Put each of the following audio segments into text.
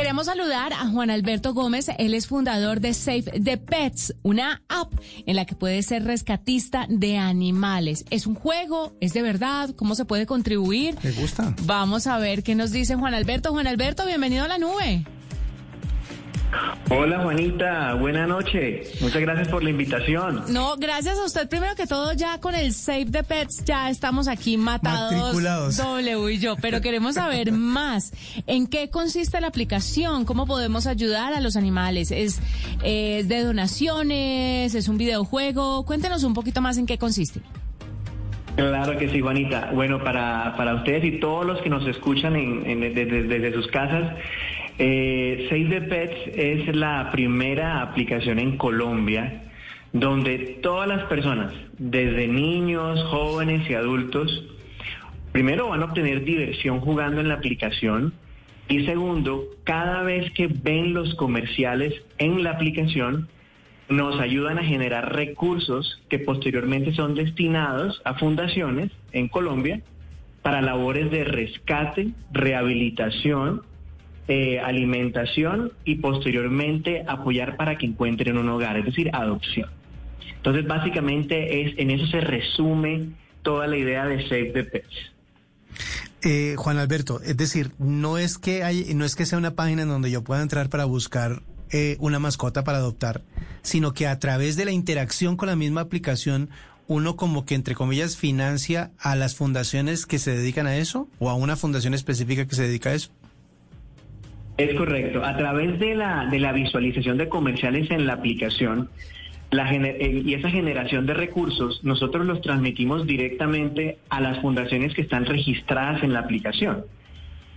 Queremos saludar a Juan Alberto Gómez. Él es fundador de Safe the Pets, una app en la que puede ser rescatista de animales. ¿Es un juego? ¿Es de verdad? ¿Cómo se puede contribuir? Me gusta. Vamos a ver qué nos dice Juan Alberto. Juan Alberto, bienvenido a la nube. Hola Juanita, buena noche. Muchas gracias por la invitación. No, gracias a usted. Primero que todo, ya con el Save the Pets ya estamos aquí matados. Matriculados. W y yo, pero queremos saber más. ¿En qué consiste la aplicación? ¿Cómo podemos ayudar a los animales? ¿Es, es de donaciones? ¿Es un videojuego? Cuéntenos un poquito más en qué consiste. Claro que sí, Juanita. Bueno, para, para ustedes y todos los que nos escuchan en, en- desde, desde sus casas, eh, Save the Pets es la primera aplicación en Colombia donde todas las personas, desde niños, jóvenes y adultos, primero van a obtener diversión jugando en la aplicación y segundo, cada vez que ven los comerciales en la aplicación, nos ayudan a generar recursos que posteriormente son destinados a fundaciones en Colombia para labores de rescate, rehabilitación, eh, alimentación y posteriormente apoyar para que encuentren un hogar, es decir, adopción. Entonces, básicamente es en eso se resume toda la idea de Save the Pets. Eh, Juan Alberto, es decir, no es que hay, no es que sea una página en donde yo pueda entrar para buscar eh, una mascota para adoptar, sino que a través de la interacción con la misma aplicación, uno como que entre comillas financia a las fundaciones que se dedican a eso o a una fundación específica que se dedica a eso. Es correcto. A través de la, de la visualización de comerciales en la aplicación eh, y esa generación de recursos, nosotros los transmitimos directamente a las fundaciones que están registradas en la aplicación.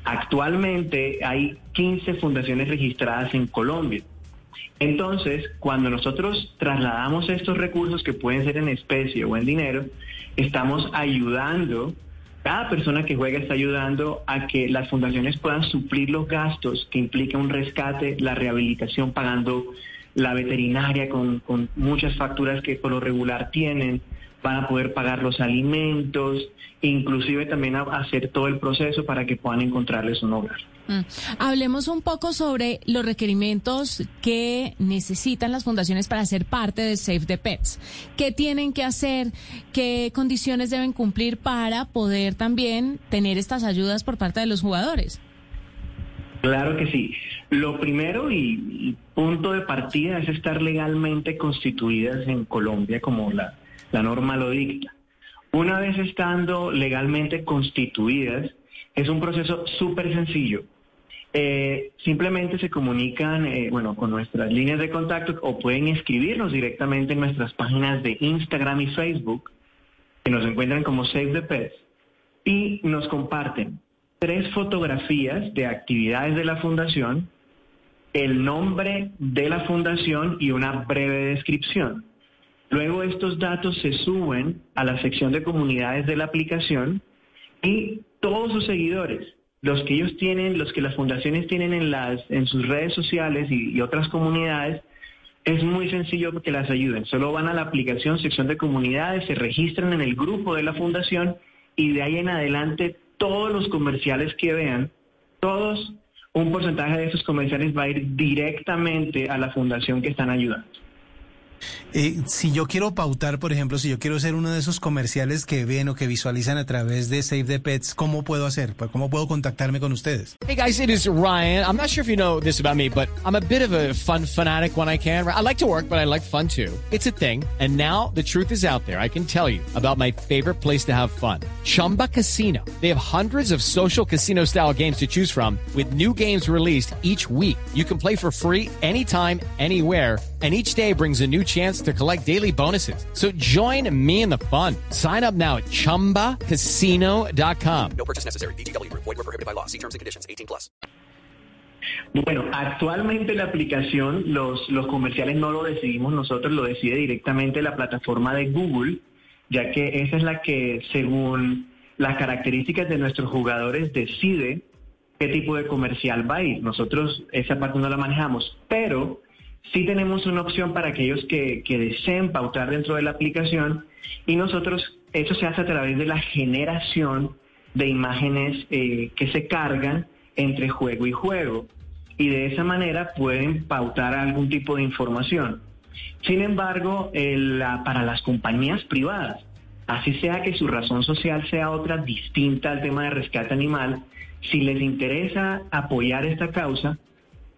Actualmente hay 15 fundaciones registradas en Colombia. Entonces, cuando nosotros trasladamos estos recursos que pueden ser en especie o en dinero, estamos ayudando, cada persona que juega está ayudando a que las fundaciones puedan suplir los gastos que implica un rescate, la rehabilitación pagando la veterinaria con, con muchas facturas que por lo regular tienen, van a poder pagar los alimentos, inclusive también hacer todo el proceso para que puedan encontrarles un hogar. Mm. Hablemos un poco sobre los requerimientos que necesitan las fundaciones para ser parte de Save the Pets. ¿Qué tienen que hacer? ¿Qué condiciones deben cumplir para poder también tener estas ayudas por parte de los jugadores? Claro que sí. Lo primero y, punto de partida es estar legalmente constituidas en Colombia como la, la norma lo dicta. Una vez estando legalmente constituidas, es un proceso súper sencillo. Eh, simplemente se comunican, eh, bueno, con nuestras líneas de contacto o pueden escribirnos directamente en nuestras páginas de Instagram y Facebook, que nos encuentran como Save the Pets, y nos comparten tres fotografías de actividades de la fundación, el nombre de la fundación y una breve descripción. Luego estos datos se suben a la sección de comunidades de la aplicación y todos sus seguidores, los que ellos tienen, los que las fundaciones tienen en, las, en sus redes sociales y, y otras comunidades, es muy sencillo que las ayuden. Solo van a la aplicación, sección de comunidades, se registran en el grupo de la fundación y de ahí en adelante todos los comerciales que vean, todos, un porcentaje de esos comerciales va a ir directamente a la fundación que están ayudando. Eh, si yo quiero pautar, por ejemplo, si yo quiero ser uno de esos comerciales que ven o que visualizan a través de the Pets, ¿cómo puedo hacer? Pues, ¿Cómo puedo contactarme con ustedes? Hey guys, it is Ryan. I'm not sure if you know this about me, but I'm a bit of a fun fanatic when I can. I like to work, but I like fun too. It's a thing. And now the truth is out there. I can tell you about my favorite place to have fun. Chumba Casino. They have hundreds of social casino style games to choose from with new games released each week. You can play for free anytime, anywhere and each day brings a new chance to collect daily bonuses. So join me in the fun. Sign up now at ChumbaCasino.com. No purchase necessary. Group. Void were prohibited by law. See terms and conditions. 18 plus. Bueno, actualmente la aplicación, los, los comerciales no lo decidimos nosotros, lo decide directamente la plataforma de Google, ya que esa es la que, según las características de nuestros jugadores, decide qué tipo de comercial va a ir. Nosotros esa parte no la manejamos, pero sí tenemos una opción para aquellos que, que deseen pautar dentro de la aplicación y nosotros, eso se hace a través de la generación de imágenes eh, que se cargan entre juego y juego y de esa manera pueden pautar algún tipo de información. Sin embargo, para las compañías privadas, así sea que su razón social sea otra distinta al tema de rescate animal, si les interesa apoyar esta causa,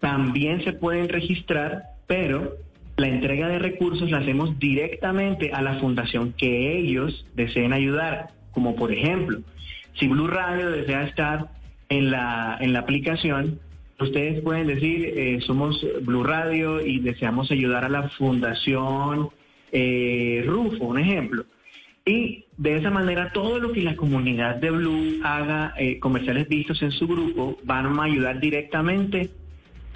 también se pueden registrar, pero la entrega de recursos la hacemos directamente a la fundación que ellos deseen ayudar, como por ejemplo, si Blue Radio desea estar en la, en la aplicación, ustedes pueden decir, eh, somos Blue Radio y deseamos ayudar a la Fundación eh, Rufo, un ejemplo. Y de esa manera todo lo que la comunidad de Blue haga, eh, comerciales vistos en su grupo, van a ayudar directamente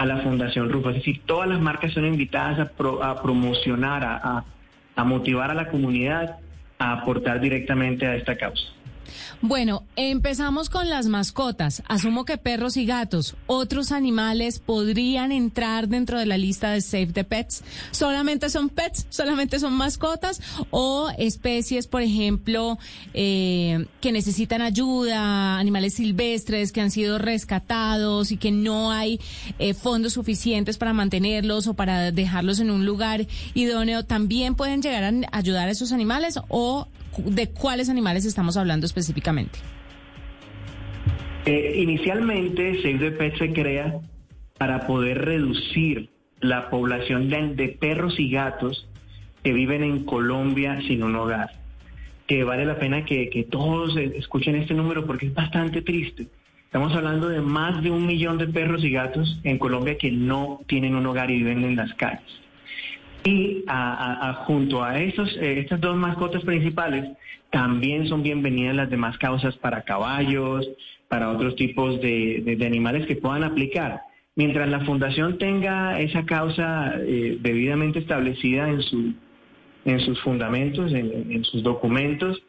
a la Fundación Rufo. Es decir, todas las marcas son invitadas a, promocionar, a, a motivar a la comunidad a aportar directamente a esta causa. Bueno, empezamos con las mascotas. Asumo que perros y gatos, otros animales podrían entrar dentro de la lista de Save the Pets. ¿Solamente son pets? ¿Solamente son mascotas? ¿O especies, por ejemplo, eh, que necesitan ayuda, animales silvestres que han sido rescatados y que no hay eh, fondos suficientes para mantenerlos o para dejarlos en un lugar idóneo, también pueden llegar a ayudar a esos animales? ¿O de cuáles animales estamos hablando específicamente? Eh, inicialmente, Save the Pets se crea para poder reducir la población de, perros y gatos que viven en Colombia sin un hogar. Que vale la pena que, que todos escuchen este número porque es bastante triste. Estamos hablando de más de un millón de perros y gatos en Colombia que no tienen un hogar y viven en las calles. Y junto a esos, eh, estas dos mascotas principales, también son bienvenidas las demás causas para caballos, para otros tipos de, animales que puedan aplicar. Mientras la fundación tenga esa causa eh, debidamente establecida en, su, en sus fundamentos, en, en sus documentos,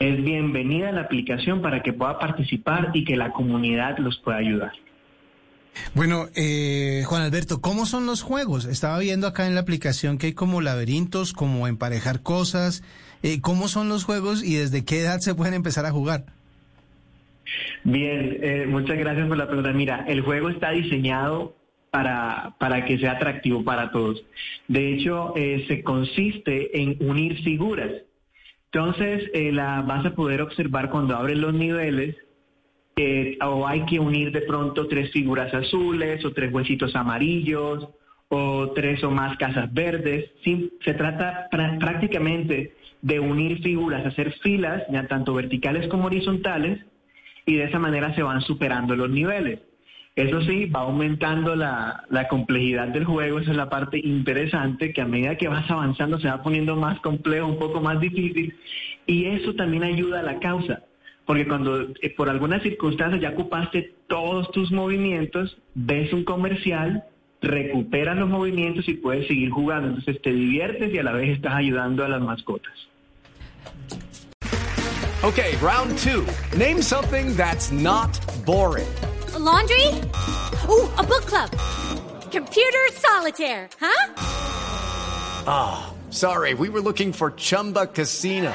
es bienvenida la aplicación para que pueda participar y que la comunidad los pueda ayudar. Bueno, eh, Juan Alberto, ¿cómo son los juegos? Estaba viendo acá en la aplicación que hay como laberintos, como emparejar cosas. Eh, ¿Cómo son los juegos y desde qué edad se pueden empezar a jugar? Bien, eh, muchas gracias por la pregunta. Mira, el juego está diseñado para, para que sea atractivo para todos. De hecho, se consiste en unir figuras. Entonces, la vas a poder observar cuando abres los niveles o hay que unir de pronto tres figuras azules o tres huesitos amarillos o tres o más casas verdes. se trata prácticamente de unir figuras, hacer filas, ya tanto verticales como horizontales, y de esa manera se van superando los niveles. Eso sí, va aumentando la, la, complejidad del juego, esa es la parte interesante, que a medida que vas avanzando se va poniendo más complejo, un poco más difícil, y eso también ayuda a la causa, porque cuando eh, por alguna circunstancia ya ocupaste todos tus movimientos, ves un comercial, recuperas los movimientos y puedes seguir jugando. Entonces te diviertes y a la vez estás ayudando a las mascotas. Okay, round two. Name something that's not boring. laundry? Ooh, a book club. Computer solitaire, huh? Ah, oh, sorry, we were looking for Chumba Casino.